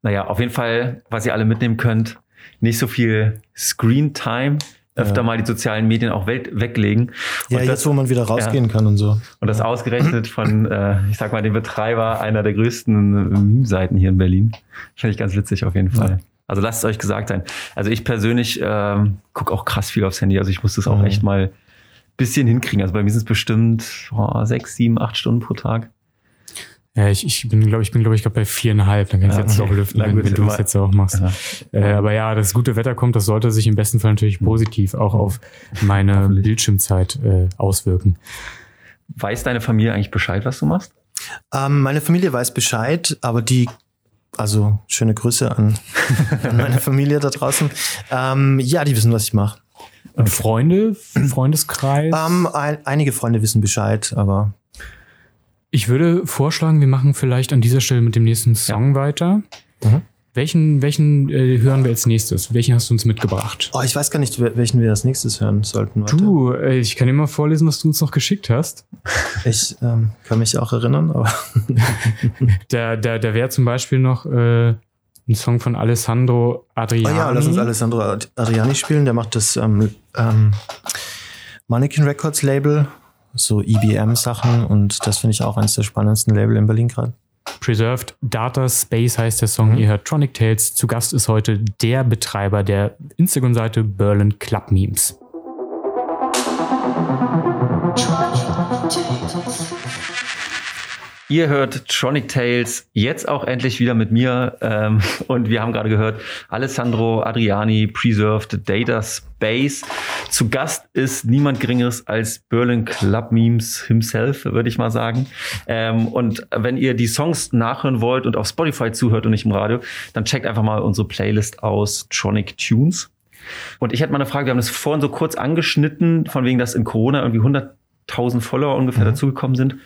Naja, auf jeden Fall, was ihr alle mitnehmen könnt, nicht so viel Screen Time, öfter Ja. mal die sozialen Medien auch weg, weglegen. Ja, und, jetzt, das, wo man wieder rausgehen kann und so. und das ausgerechnet von, äh, ich sag mal, dem Betreiber einer der größten äh, Meme-Seiten hier in Berlin. Finde ich ganz witzig auf jeden Fall. Ja. Also lasst es euch gesagt sein. Also ich persönlich ähm, gucke auch krass viel aufs Handy. Also ich muss das auch echt mal bisschen hinkriegen. Also bei mir sind es bestimmt oh, sechs, sieben, acht Stunden pro Tag. Ja, ich, ich bin, glaube ich, bin, glaube ich, gerade bei viereinhalb. Dann kannst du Ja, jetzt okay. auch lüften, wenn, wenn du es jetzt auch machst. Ja. Äh, aber ja, das gute Wetter kommt, das sollte sich im besten Fall natürlich positiv auch auf meine. Bildschirmzeit äh, auswirken. Weiß deine Familie eigentlich Bescheid, was du machst? Ähm, meine Familie weiß Bescheid, aber die, also schöne Grüße an, an meine Familie da draußen. Ähm, ja, die wissen, was ich mache. Und Freunde, Freundeskreis? Ähm, ein, einige Freunde wissen Bescheid, aber Ich würde vorschlagen, wir machen vielleicht an dieser Stelle mit dem nächsten Song weiter. Mhm. Welchen, welchen äh, hören wir als nächstes? Welchen hast du uns mitgebracht? oh, ich weiß gar nicht, wel- welchen wir als nächstes hören sollten. Warte. Du, äh, ich kann dir mal vorlesen, was du uns noch geschickt hast. Ich ähm, kann mich auch erinnern, aber Da, da, da wäre zum Beispiel noch äh, ein Song von Alessandro oh Adriani. ja, lass uns Alessandro Ad- Adriani spielen. Der macht das ähm, ähm, Mannequin Records Label, so EBM-Sachen und das finde ich auch eines der spannendsten Label in Berlin gerade. Preserved Data Space heißt der Song. Mhm. Ihr hört Tronic Tales. Zu Gast ist heute der Betreiber der Instagram-Seite Berlin Club Memes. Ihr hört Tronic Tales jetzt auch endlich wieder mit mir. Ähm, und wir haben gerade gehört, Alessandro Adriani, Preserved Data Space. Zu Gast ist niemand Geringeres als Berlin Club Memes himself, würde ich mal sagen. Ähm, und wenn ihr die Songs nachhören wollt und auf Spotify zuhört und nicht im Radio, dann checkt einfach mal unsere Playlist aus Tronic Tunes. Und ich hätte mal eine Frage, wir haben das vorhin so kurz angeschnitten, von wegen, dass in Corona irgendwie 100.000 Follower ungefähr dazugekommen sind.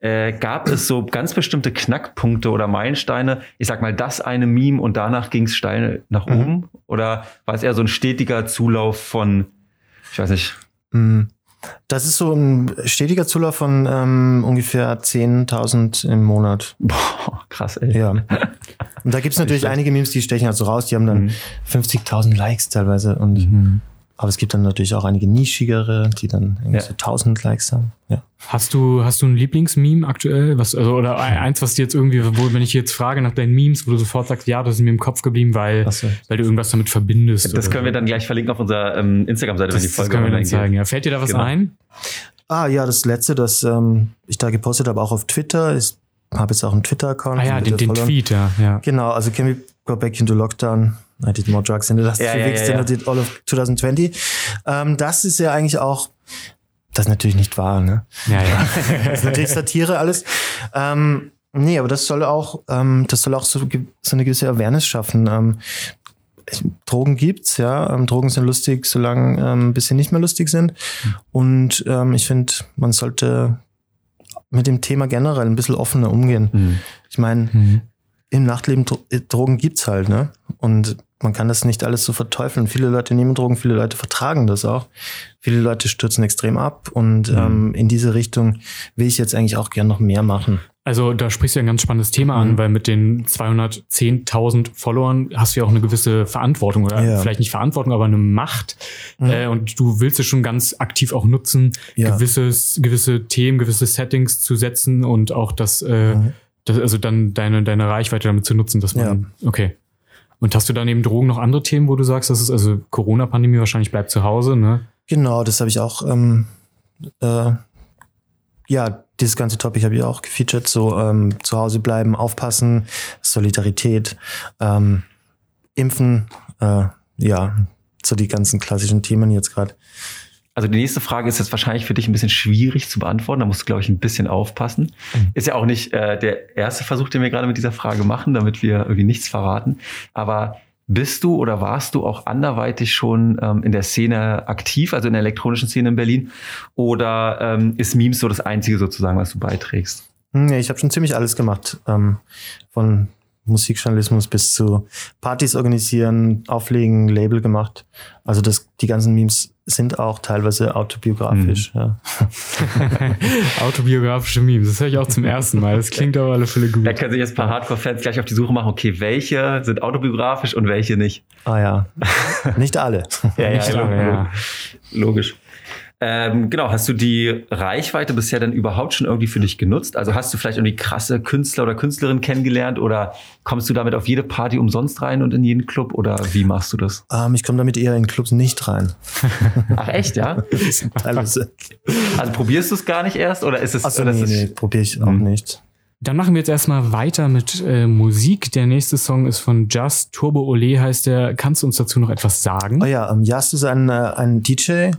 Äh, gab es so ganz bestimmte Knackpunkte oder Meilensteine? Ich sag mal, das eine Meme und danach ging es steil nach Mhm. oben? Oder war es eher so ein stetiger Zulauf von, ich weiß nicht, Mm. Das ist so ein stetiger Zulauf von ähm, ungefähr 10.000 im Monat. boah, krass, ey. Ja. Und da gibt's natürlich schlecht. einige Memes, die stechen halt so raus. Die haben dann Mhm. 50.000 Likes teilweise. Und Mhm. Aber es gibt dann natürlich auch einige nischigere, die dann irgendwie Ja. so 1000 Likes haben. Ja. Hast du, hast du ein Lieblingsmeme aktuell? Was, also, oder eins, was dir jetzt irgendwie, wo, wenn ich jetzt frage nach deinen Memes, wo du sofort sagst, ja, das ist mir im Kopf geblieben, weil, so. weil du irgendwas damit verbindest. Das können wir so. dann gleich verlinken auf unserer ähm, Instagram-Seite, wenn das, die das Folge können wir dann zeigen. Ja. Fällt dir da was Genau. ein? Ah ja, das letzte, das ähm, ich da gepostet habe, auch auf Twitter. Ich habe jetzt auch einen Twitter-Account. Ah ja, den, den. Tweet, ja. ja. Genau, also can we go back into lockdown? I did more drugs in the last Ja, few ja, weeks than. I did all of 2020. Ähm, das ist ja eigentlich auch, das ist natürlich nicht wahr, ne? Ja, ja. Das ist natürlich Satire alles. Ähm, nee, aber das soll auch, ähm, das soll auch so, so eine gewisse Awareness schaffen. Ähm, es- Drogen gibt's, ja. Ähm, Drogen sind lustig, solange ähm, bis sie nicht mehr lustig sind. Und ähm, ich finde, man sollte mit dem Thema generell ein bisschen offener umgehen. Mhm. Ich meine, Mhm. Im Nachtleben Dro äh, Drogen gibt's halt, ne? Und man kann das nicht alles so verteufeln. Viele Leute nehmen Drogen, viele Leute vertragen das auch. Viele Leute stürzen extrem ab und Mhm. ähm, in diese Richtung will ich jetzt eigentlich auch gern noch mehr machen. Also da sprichst du ja ein ganz spannendes Thema an, Mhm. weil mit den 210.000 Followern hast du ja auch eine gewisse Verantwortung oder Ja. vielleicht nicht Verantwortung, aber eine Macht. Mhm. Äh, und du willst es schon ganz aktiv auch nutzen, Ja. gewisses, gewisse Themen, gewisse Settings zu setzen und auch das, äh, Mhm. Das also dann deine, deine Reichweite damit zu nutzen, dass man, okay. Und hast du da neben Drogen noch andere Themen, wo du sagst, das ist also Corona-Pandemie wahrscheinlich bleibt zu Hause, ne? Genau, das habe ich auch, ähm, äh, ja, dieses ganze Topic habe ich auch gefeatured, so ähm, zu Hause bleiben, aufpassen, Solidarität, ähm, Impfen, äh, ja, so die ganzen klassischen Themen jetzt gerade. Also die nächste Frage ist jetzt wahrscheinlich für dich ein bisschen schwierig zu beantworten. Da musst du, glaube ich, ein bisschen aufpassen. Ist ja auch nicht äh, der erste Versuch, den wir gerade mit dieser Frage machen, damit wir irgendwie nichts verraten. Aber bist du oder warst du auch anderweitig schon ähm, in der Szene aktiv, also in der elektronischen Szene in Berlin? Oder ähm, ist Memes so das Einzige sozusagen, was du beiträgst? Hm, Ja, ich habe schon ziemlich alles gemacht. Ähm, von Musikjournalismus bis zu Partys organisieren, auflegen, Label gemacht. Also das, die ganzen Memes sind auch teilweise autobiografisch. Ja. Autobiografische Memes, das höre ich auch zum ersten Mal. Das klingt aber alle Fälle gut. Da können sich jetzt ein paar Hardcore-Fans gleich auf die Suche machen, okay, welche sind autobiografisch und welche nicht. Ah ja, nicht alle. Ja, Nicht lange, ja. Logisch. Ähm, genau, hast du die Reichweite bisher dann überhaupt schon irgendwie für dich genutzt? Also hast du vielleicht irgendwie krasse Künstler oder Künstlerin kennengelernt oder kommst du damit auf jede Party umsonst rein und in jeden Club oder wie machst du das? Ähm, ich komme damit eher in Clubs nicht rein. Ach echt, ja? Teilweise. Also probierst du es gar nicht erst oder ist es Achso, nee, ist nee, probiere ich auch Mhm. nicht. Dann machen wir jetzt erstmal weiter mit äh, Musik. Der nächste Song ist von Just Turbo Ole heißt der. Kannst du uns dazu noch etwas sagen? Oh ja, ähm, Jas ist ein, äh, ein DJ,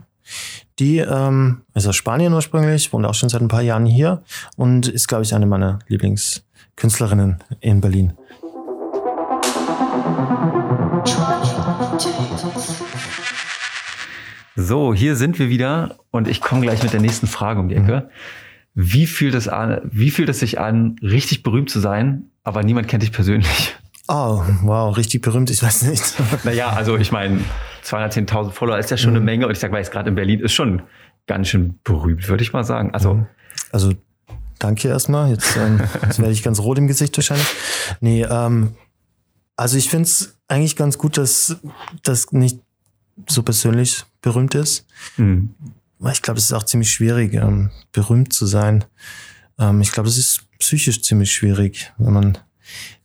die ähm, ist aus Spanien ursprünglich, wohnt auch schon seit ein paar Jahren hier und ist, glaube ich, eine meiner Lieblingskünstlerinnen in Berlin. So, hier sind wir wieder und ich komme gleich mit der nächsten Frage um die Ecke. Wie fühlt es an, wie fühlt es sich an, richtig berühmt zu sein, aber niemand kennt dich persönlich? Oh, wow, richtig berühmt, ich weiß nicht. Naja, also ich meine, 210.000 Follower ist ja schon eine Mhm. Menge und ich sag mal jetzt gerade in Berlin ist schon ganz schön berühmt, würde ich mal sagen. Also Also danke erstmal. Jetzt, ähm, jetzt werde ich ganz rot im Gesicht wahrscheinlich. Nee, ähm, also ich finde es eigentlich ganz gut, dass das nicht so persönlich berühmt ist. mh. Weil Ich glaube, es ist auch ziemlich schwierig, ähm, berühmt zu sein. Ähm, ich glaube, es ist psychisch ziemlich schwierig, wenn man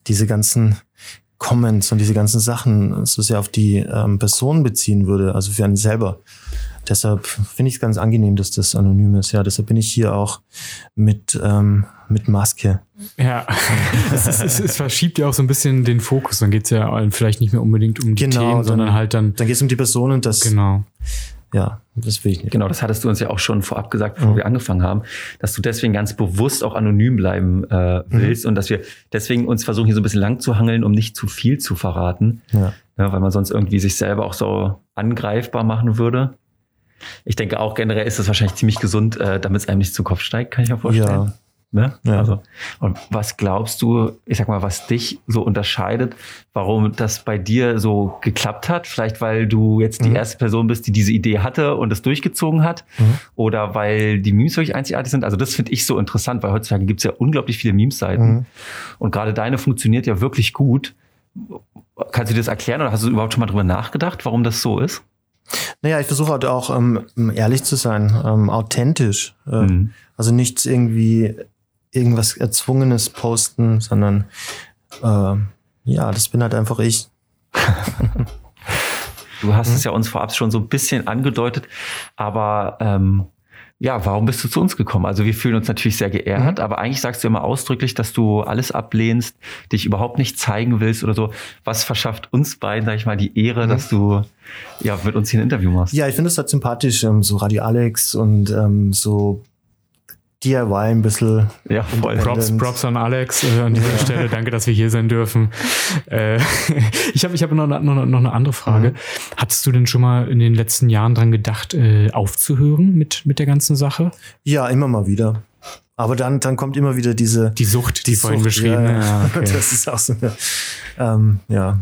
diese ganzen Comments und diese ganzen Sachen so sehr auf die ähm, Person beziehen würde, also für einen selber. Deshalb finde ich es ganz angenehm, dass das anonym ist. Ja, deshalb bin ich hier auch mit, ähm, mit Maske. Ja, es, ist, es, es verschiebt ja auch so ein bisschen den Fokus. Dann geht's ja vielleicht nicht mehr unbedingt um die Genau, Themen, sondern dann- halt dann, Dann geht es um die Person und das, genau. Ja, das will ich nicht. Genau, das hattest du uns ja auch schon vorab gesagt, bevor Mhm. wir angefangen haben, dass du deswegen ganz bewusst auch anonym bleiben äh, willst und dass wir deswegen uns versuchen, hier so ein bisschen lang zu hangeln, um nicht zu viel zu verraten, Ja. ja, weil man sonst irgendwie sich selber auch so angreifbar machen würde. Ich denke auch generell ist das wahrscheinlich ziemlich gesund, äh, damit es einem nicht zu Kopf steigt, kann ich mir vorstellen. Ja. Ne? Ja. Also, und was glaubst du, ich sag mal, was dich so unterscheidet, warum das bei dir so geklappt hat? Vielleicht, weil du jetzt die Mhm. erste Person bist, die diese Idee hatte und es durchgezogen hat? Mhm. Oder weil die Memes wirklich einzigartig sind? Also, das finde ich so interessant, weil heutzutage gibt es ja unglaublich viele Memes-Seiten. Mhm. Und gerade deine funktioniert ja wirklich gut. Kannst du dir das erklären oder hast du überhaupt schon mal drüber nachgedacht, warum das so ist? Naja, ich versuche halt auch ähm, ehrlich zu sein, ähm, authentisch. Äh, mhm. Also nichts irgendwie irgendwas Erzwungenes posten, sondern äh, ja, das bin halt einfach ich. du hast es ja uns vorab schon so ein bisschen angedeutet, aber ähm, ja, warum bist du zu uns gekommen? Also wir fühlen uns natürlich sehr geehrt, mhm. aber eigentlich sagst du immer ausdrücklich, dass du alles ablehnst, dich überhaupt nicht zeigen willst oder so. Was verschafft uns beiden, sag ich mal, die Ehre, mhm. dass du ja mit uns hier ein Interview machst? Ja, ich finde es halt sympathisch, ähm, so Radio Alex und ähm, so DIY ein bisschen. Ja, voll. Props, Props an Alex äh, an dieser ja. Stelle. Danke, dass wir hier sein dürfen. Äh, ich habe ich hab noch, noch, noch eine andere Frage. Mhm. Hattest du denn schon mal in den letzten Jahren dran gedacht, äh, aufzuhören mit, mit der ganzen Sache? Ja, immer mal wieder. Aber dann, dann kommt immer wieder diese. Die Sucht, die, die vorhin beschrieben. Ja, ja. Okay. Das ist auch so eine, ähm, ja.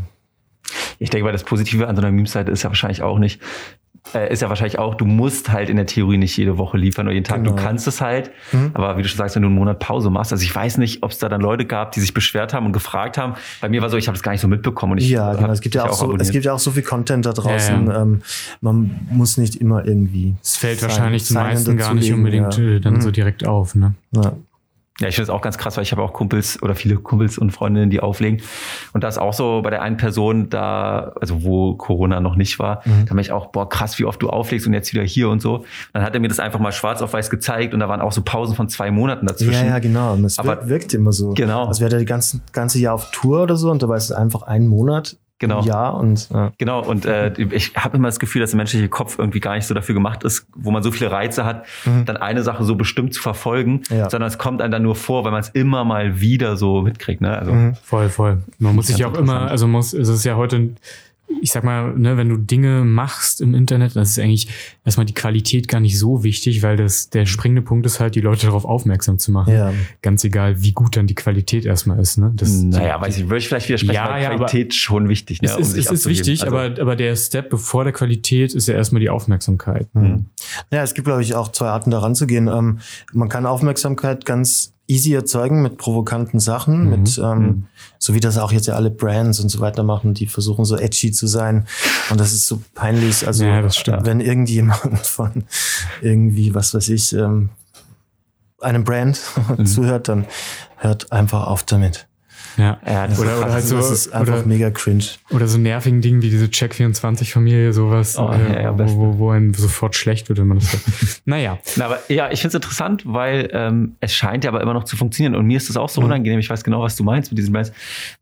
Ich denke mal, das Positive an so einer Meme-Seite ist ja wahrscheinlich auch nicht, äh, ist ja wahrscheinlich auch, du musst halt in der Theorie nicht jede Woche liefern oder jeden Tag. Genau. Du kannst es halt, mhm. aber wie du schon sagst, wenn du einen Monat Pause machst, also ich weiß nicht, ob es da dann Leute gab, die sich beschwert haben und gefragt haben. Bei mir war so, ich habe es gar nicht so mitbekommen. Und ich ja, genau. Es gibt ja auch, so, es gibt ja auch so viel Content da draußen. Ja, ja. Ähm, man muss nicht immer irgendwie. Es fällt wahrscheinlich den meisten gar nicht unbedingt ja. Äh, dann mhm. so direkt auf. Ne? Ja. Ja, ich finde es auch ganz krass, weil ich habe auch Kumpels oder viele Kumpels und Freundinnen, die auflegen. Und da ist auch so bei der einen Person da, also wo Corona noch nicht war, mhm. da habe ich auch, boah, krass, wie oft du auflegst und jetzt wieder hier und so. Dann hat er mir das einfach mal schwarz auf weiß gezeigt und da waren auch so Pausen von zwei Monaten dazwischen. Ja, ja, genau. Und es Aber, wirkt immer so. Genau. Also wäre der ganze, ganze Jahr auf Tour oder so und da war es einfach ein Monat Genau. Ja und ja. genau und äh, ich habe immer das Gefühl, dass der menschliche Kopf irgendwie gar nicht so dafür gemacht ist, wo man so viele Reize hat, mhm. dann eine Sache so bestimmt zu verfolgen, ja. sondern es kommt einem dann nur vor, weil man es immer mal wieder so mitkriegt. Ne? Also mhm. voll, voll. Man muss sich ja auch immer, also muss, es ist ja heute ich sag mal, ne, wenn du Dinge machst im Internet, das ist eigentlich erstmal die Qualität gar nicht so wichtig, weil das der springende Punkt ist halt, die Leute darauf aufmerksam zu machen. Ja. Ganz egal, wie gut dann die Qualität erstmal ist. Ne? Das, naja, weiß ich, würde ich vielleicht widersprechen, ja, ja, Qualität schon wichtig. Ne, es ist, um es ist wichtig, also, aber, aber der Step bevor der Qualität ist ja erstmal die Aufmerksamkeit. Mhm. Ja, es gibt, glaube ich, auch zwei Arten daran zu gehen. Ähm, man kann Aufmerksamkeit ganz easy erzeugen mit provokanten Sachen, mhm. mit ähm, mhm. so wie das auch jetzt ja alle Brands und so weiter machen, die versuchen so edgy zu sein und das ist so peinlich. Also ja, wenn irgendjemand von irgendwie was weiß ich ähm, einem Brand mhm. zuhört, dann hört einfach auf damit. Ja, ja das oder, oder halt so, das ist einfach oder, mega cringe. Oder so nervigen Dingen wie diese Check24-Familie, sowas, oh, äh, ja, ja, wo, wo, wo einem sofort schlecht wird, wenn man das hört. naja. Na, aber ja, ich finde es interessant, weil ähm, es scheint ja aber immer noch zu funktionieren und mir ist das auch so mhm. unangenehm. Ich weiß genau, was du meinst mit diesen Brands.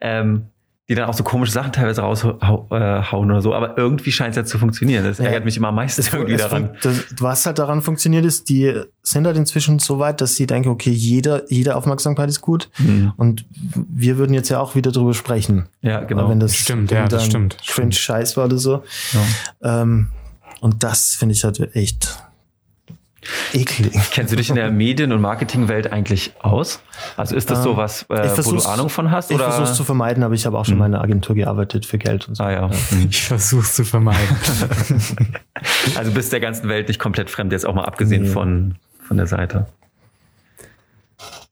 Ähm, die dann auch so komische Sachen teilweise raushauen äh, oder so, aber irgendwie scheint es ja zu funktionieren. Das ärgert ja, mich immer am meisten es, irgendwie es daran. Das, was halt daran funktioniert ist, die sind halt inzwischen so weit, dass sie denken, okay, jeder, jede Aufmerksamkeit ist gut mhm. und wir würden jetzt ja auch wieder drüber sprechen. Ja, genau. wenn das stimmt, ja, das stimmt. Cringe Scheiß war oder so. Ja. Ähm, und das finde ich halt echt eklig. Kennst du dich in der Medien- und Marketingwelt eigentlich aus? Also ist das so ähm, was, äh, wo du Ahnung von hast? Ich versuche es zu vermeiden, aber ich habe auch schon hm. meine Agentur gearbeitet für Geld und so. Ah ja. Hm. Ich versuche es zu vermeiden. also bist der ganzen Welt nicht komplett fremd, jetzt auch mal abgesehen nee. von, von der Seite.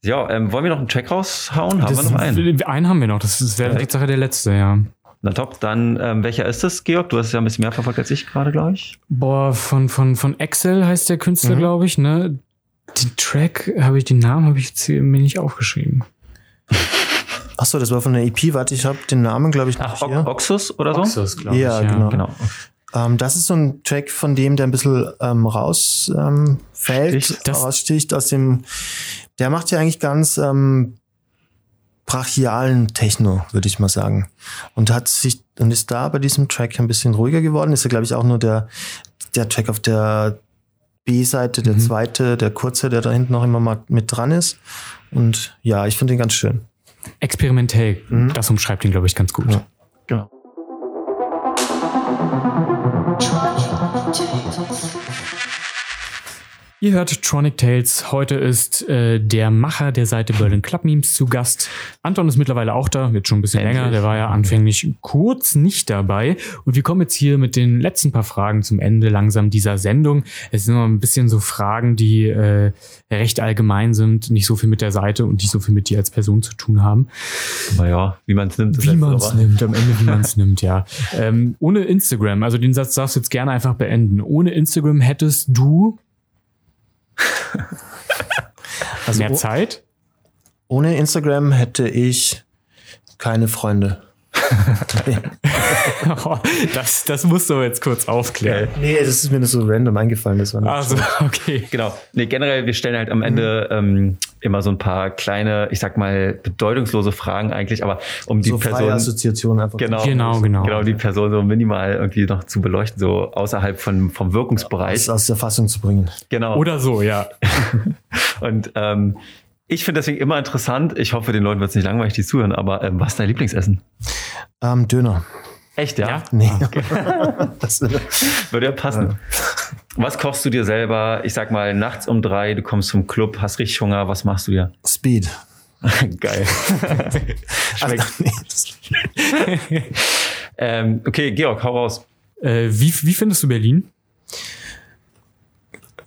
Ja, ähm, wollen wir noch einen Track raushauen? Haben das, wir noch einen? Einen haben wir noch. Das wäre Tatsache der letzte, ja. Na top, dann ähm, welcher ist das, Georg? Du hast es ja ein bisschen mehr verfolgt als ich gerade, glaube ich. Boah, von, von, von Excel heißt der Künstler, mhm. glaube ich, ne? Den Track, habe ich den Namen, habe ich jetzt mir nicht aufgeschrieben. Ach so, das war von der EP. Warte, ich habe den Namen, glaube ich, Ach, hier. Oxus oder so? Oxus, glaube ja, ich. Ja, genau. genau. Ähm, das ist so ein Track von dem, der ein bisschen ähm, rausfällt, ähm, raussticht aus dem. Der macht ja eigentlich ganz ähm, brachialen Techno, würde ich mal sagen. Und hat sich und ist da bei diesem Track ein bisschen ruhiger geworden. Ist ja, glaube ich, auch nur der, der Track auf der B-Seite, der mhm. zweite, der kurze, der da hinten noch immer mal mit dran ist. Und ja, ich finde ihn ganz schön. Experimentell, mhm. das umschreibt ihn, glaube ich, ganz gut. Ja. Genau. Ihr hört Tronic Tales. Heute ist äh, der Macher der Seite Berlin Club Memes zu Gast. Anton ist mittlerweile auch da, wird schon ein bisschen Endlich. länger. Der war ja anfänglich kurz nicht dabei. Und wir kommen jetzt hier mit den letzten paar Fragen zum Ende langsam dieser Sendung. Es sind immer ein bisschen so Fragen, die äh, recht allgemein sind, nicht so viel mit der Seite und nicht so viel mit dir als Person zu tun haben. Naja, wie man es nimmt. Wie man es nimmt, am Ende wie man es nimmt, ja. Ähm, ohne Instagram, also den Satz darfst du jetzt gerne einfach beenden. Ohne Instagram hättest du Also mehr Zeit? ohne Instagram hätte ich keine Freunde. das, das musst du jetzt kurz aufklären. Nee, das ist mir nur so random eingefallen. Das war nicht Also, okay. Genau. Nee, generell, wir stellen halt am Ende ähm, immer so ein paar kleine, ich sag mal, bedeutungslose Fragen eigentlich, aber um die so freie Person. Assoziation einfach. Genau, Genau, genau. Genau, die Person so minimal irgendwie noch zu beleuchten, so außerhalb von, vom Wirkungsbereich. Aus, aus der Fassung zu bringen. Genau. Oder so, ja. Und ähm, ich finde deswegen immer interessant, ich hoffe, den Leuten wird es nicht langweilig, die zuhören, aber ähm, was ist dein Lieblingsessen? Ähm, Döner. Echt, ja? Ja? Nee. das, Würde ja passen. Was kochst du dir selber? Ich sag mal, nachts um drei, du kommst zum Club, hast richtig Hunger, was machst du dir? Speed. Geil. Also, Schmeckt. nee, das, ähm, okay, Georg, hau raus. Äh, wie, wie findest du Berlin?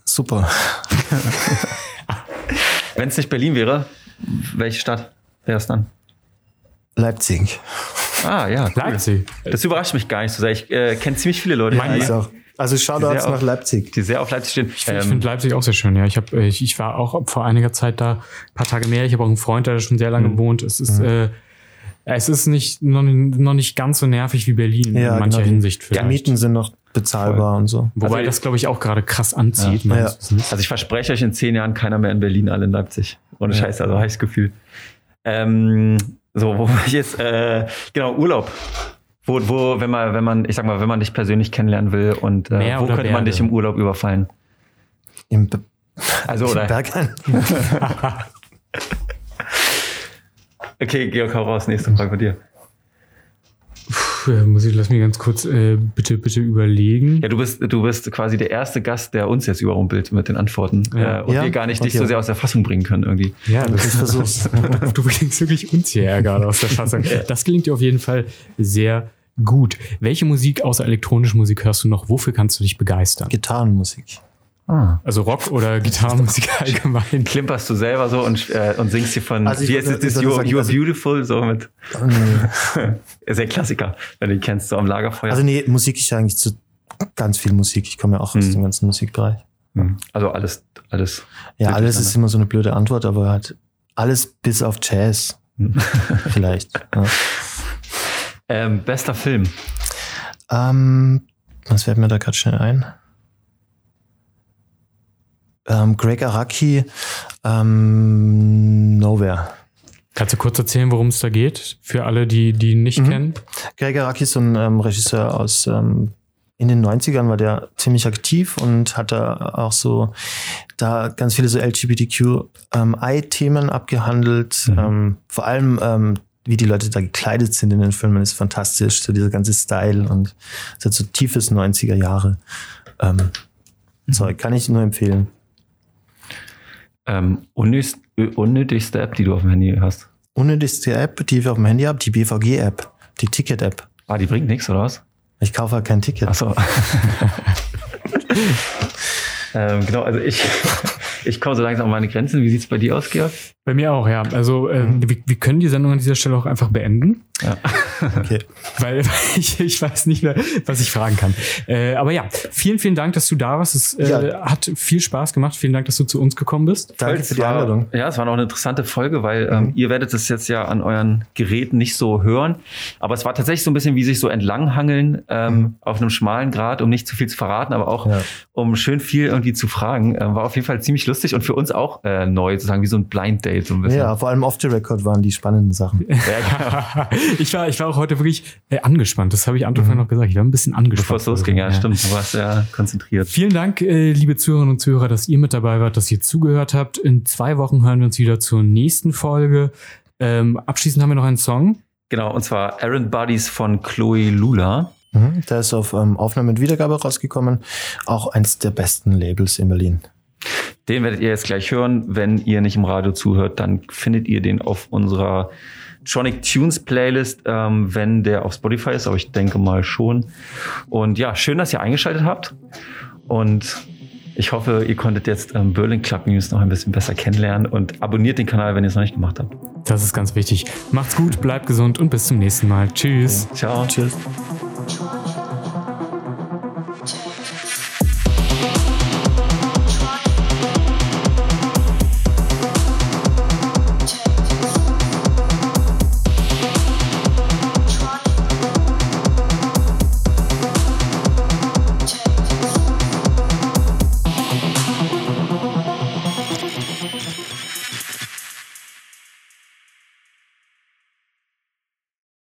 super. Wenn es nicht Berlin wäre, welche Stadt wäre es dann? Leipzig. Ah, ja, cool. Leipzig. Das überrascht mich gar nicht so sehr. Ich äh, kenne ziemlich viele Leute, Meine die, Ist auch. Also Shoutouts nach auf- Leipzig. die sehr auf Leipzig stehen. Ich, ich finde Leipzig auch sehr schön, ja. Ich, hab, ich, ich war auch vor einiger Zeit da, ein paar Tage mehr. Ich habe auch einen Freund, der da schon sehr lange Mhm. wohnt. Es ist, äh, es ist nicht, noch, noch nicht ganz so nervig wie Berlin Ja, in mancher genau. Hinsicht Die vielleicht. Mieten sind noch bezahlbar und so. Wobei Also- das, glaube ich, auch gerade krass anzieht. Ja. nicht? Also ich verspreche euch in zehn Jahren keiner mehr in Berlin, alle in Leipzig. Ohne Ja. Scheiß, also ich das Gefühl. Ähm, so, wo war ich jetzt? Äh, genau, Urlaub. Wo, wo, wenn man, wenn man, ich sag mal, wenn man dich persönlich kennenlernen will und äh, wo könnte man Berge? dich im Urlaub überfallen? Im Be Also, oder? Berghain. Okay, Georg, hau raus, nächste Frage von dir. Puh, muss ich, lass mich ganz kurz äh, bitte, bitte überlegen. Ja, du bist, du bist quasi der erste Gast, der uns jetzt überrumpelt mit den Antworten. Ja. Äh, und Ja? wir gar nicht dich so sehr aus der Fassung bringen können irgendwie. Ja, Ich versuch's. du bringst wirklich uns hierher gerade aus der Fassung. Das gelingt dir auf jeden Fall sehr gut. Welche Musik außer elektronische Musik hörst du noch? Wofür kannst du dich begeistern? Gitarrenmusik. Ah. Also Rock oder Gitarrenmusik allgemein? Klimperst du selber so und, äh, und singst hier von, Also ich wie heißt würde- es, das ich würde You're, sagen, You're also- Beautiful, so mit, Nee. sehr Klassiker, wenn du die kennst, so am Lagerfeuer. Also nee, Musik ist ja eigentlich zu ganz viel Musik. Ich komme ja auch aus Hm. dem ganzen Musikbereich. Also alles, alles. Ja, alles anders. ist immer so eine blöde Antwort, aber halt alles bis auf Jazz. Vielleicht. Ja. Ähm, bester Film. Ähm, was fällt mir da gerade schnell ein? Ähm, Greg Araki, ähm, Nowhere. Kannst du kurz erzählen, worum es da geht? Für alle, die die ihn nicht Mhm. kennen. Greg Araki ist so ein ähm, Regisseur aus ähm, in den 90ern war der ziemlich aktiv und hat da auch so da ganz viele so LGBTQI-Themen abgehandelt. Mhm. Ähm, vor allem ähm, wie die Leute da gekleidet sind in den Filmen ist fantastisch. So dieser ganze Style und es hat so tiefes 90er Jahre. Ähm, Zeug kann ich nur empfehlen. Ähm, unnötigste, unnötigste App, die du auf dem Handy hast. Unnötigste App, die ich auf dem Handy habe, die BVG-App, die Ticket-App. Ah, die bringt nichts, oder was? Ich kaufe halt kein Ticket. Achso. ähm, genau, also ich, ich komme so langsam an meine Grenzen. Wie sieht's bei dir aus, Georg? Bei mir auch, ja. Also ähm, wir, wir können die Sendung an dieser Stelle auch einfach beenden, Ja. Okay. weil ich, ich weiß nicht mehr, was ich fragen kann. Äh, aber ja, vielen, vielen Dank, dass du da warst. Es äh, Ja. hat viel Spaß gemacht. Vielen Dank, dass du zu uns gekommen bist. Danke für die Einladung. Ja, es war noch eine interessante Folge, weil ähm, ihr werdet es jetzt ja an euren Geräten nicht so hören. Aber es war tatsächlich so ein bisschen wie sich so entlanghangeln ähm, auf einem schmalen Grad, um nicht zu viel zu verraten, aber auch Ja. um schön viel irgendwie zu fragen. Ähm, war auf jeden Fall ziemlich lustig und für uns auch äh, neu, sozusagen wie so ein Blind Date so ein bisschen. Ja, vor allem off the record waren die spannenden Sachen. ich, war, ich war auch heute wirklich äh, angespannt. Das habe ich Anton vorhin noch gesagt. Ich war ein bisschen angespannt. Bevor es losging, ja, Ja. stimmt. Du warst ja konzentriert. Vielen Dank, äh, liebe Zuhörerinnen und Zuhörer, dass ihr mit dabei wart, dass ihr zugehört habt. In zwei Wochen hören wir uns wieder zur nächsten Folge. Ähm, abschließend haben wir noch einen Song. Genau, und zwar Errand Buddies von Chloe Lula. Mhm. Der ist auf ähm, Aufnahme und Wiedergabe rausgekommen. Auch eins der besten Labels in Berlin. Den werdet ihr jetzt gleich hören. Wenn ihr nicht im Radio zuhört, dann findet ihr den auf unserer Tronic Tunes Playlist, ähm, wenn der auf Spotify ist, aber ich denke mal schon. Und ja, schön, dass ihr eingeschaltet habt. Und ich hoffe, ihr konntet jetzt ähm, Berlin Club News noch ein bisschen besser kennenlernen und abonniert den Kanal, wenn ihr es noch nicht gemacht habt. Das ist ganz wichtig. Macht's gut, bleibt gesund und bis zum nächsten Mal. Tschüss. Ciao. Tschüss.